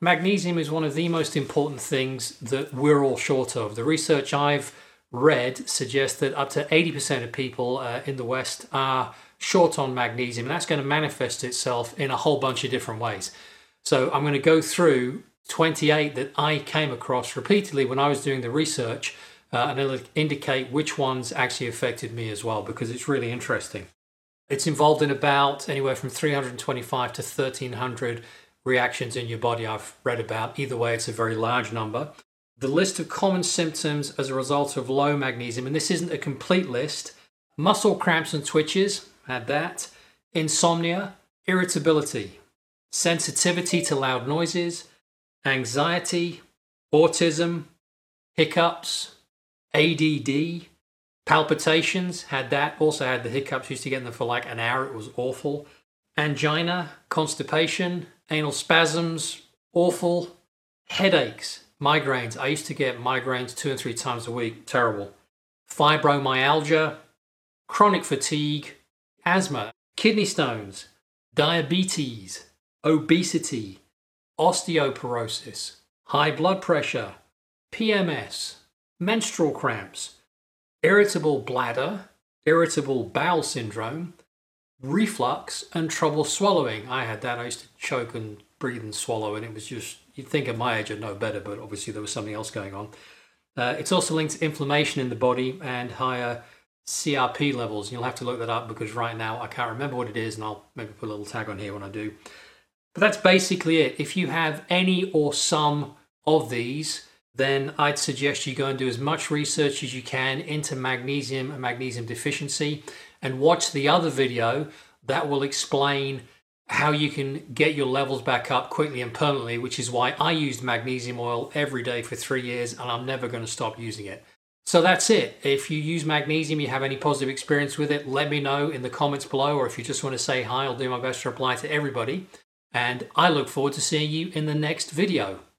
magnesium is one of the most important things that we're all short of. The research I've read suggests that up to 80% of people uh, in the West are short on magnesium, and that's going to manifest itself in a whole bunch of different ways. So I'm going to go through 28 that I came across repeatedly when I was doing the research, uh, and it'll indicate which ones actually affected me as well, because it's really interesting. It's involved in about anywhere from 325 to 1300 reactions in your body, I've read about. Either way, it's a very large number. The list of common symptoms as a result of low magnesium, and this isn't a complete list muscle cramps and twitches, had that, insomnia, irritability, sensitivity to loud noises, anxiety, autism, hiccups, ADD, palpitations, had that, also had the hiccups, used to get them for like an hour, it was awful. Angina, constipation, anal spasms, awful, headaches, migraines. I used to get migraines two and three times a week, terrible. Fibromyalgia, chronic fatigue, asthma, kidney stones, diabetes, obesity, osteoporosis, high blood pressure, PMS, menstrual cramps, irritable bladder, irritable bowel syndrome, reflux, and trouble swallowing. I had that. I used to choke and breathe and swallow, and it was just, you'd think at my age I'd know better, but obviously there was something else going on. Uh, it's also linked to inflammation in the body and higher CRP levels. You'll have to look that up because right now I can't remember what it is, and I'll maybe put a little tag on here when I do. But that's basically it. If you have any or some of these, then I'd suggest you go and do as much research as you can into magnesium and magnesium deficiency and watch the other video that will explain how you can get your levels back up quickly and permanently, which is why I used magnesium oil every day for three years and I'm never going to stop using it. So that's it. If you use magnesium, you have any positive experience with it, let me know in the comments below, or if you just want to say hi, I'll do my best to reply to everybody. And I look forward to seeing you in the next video.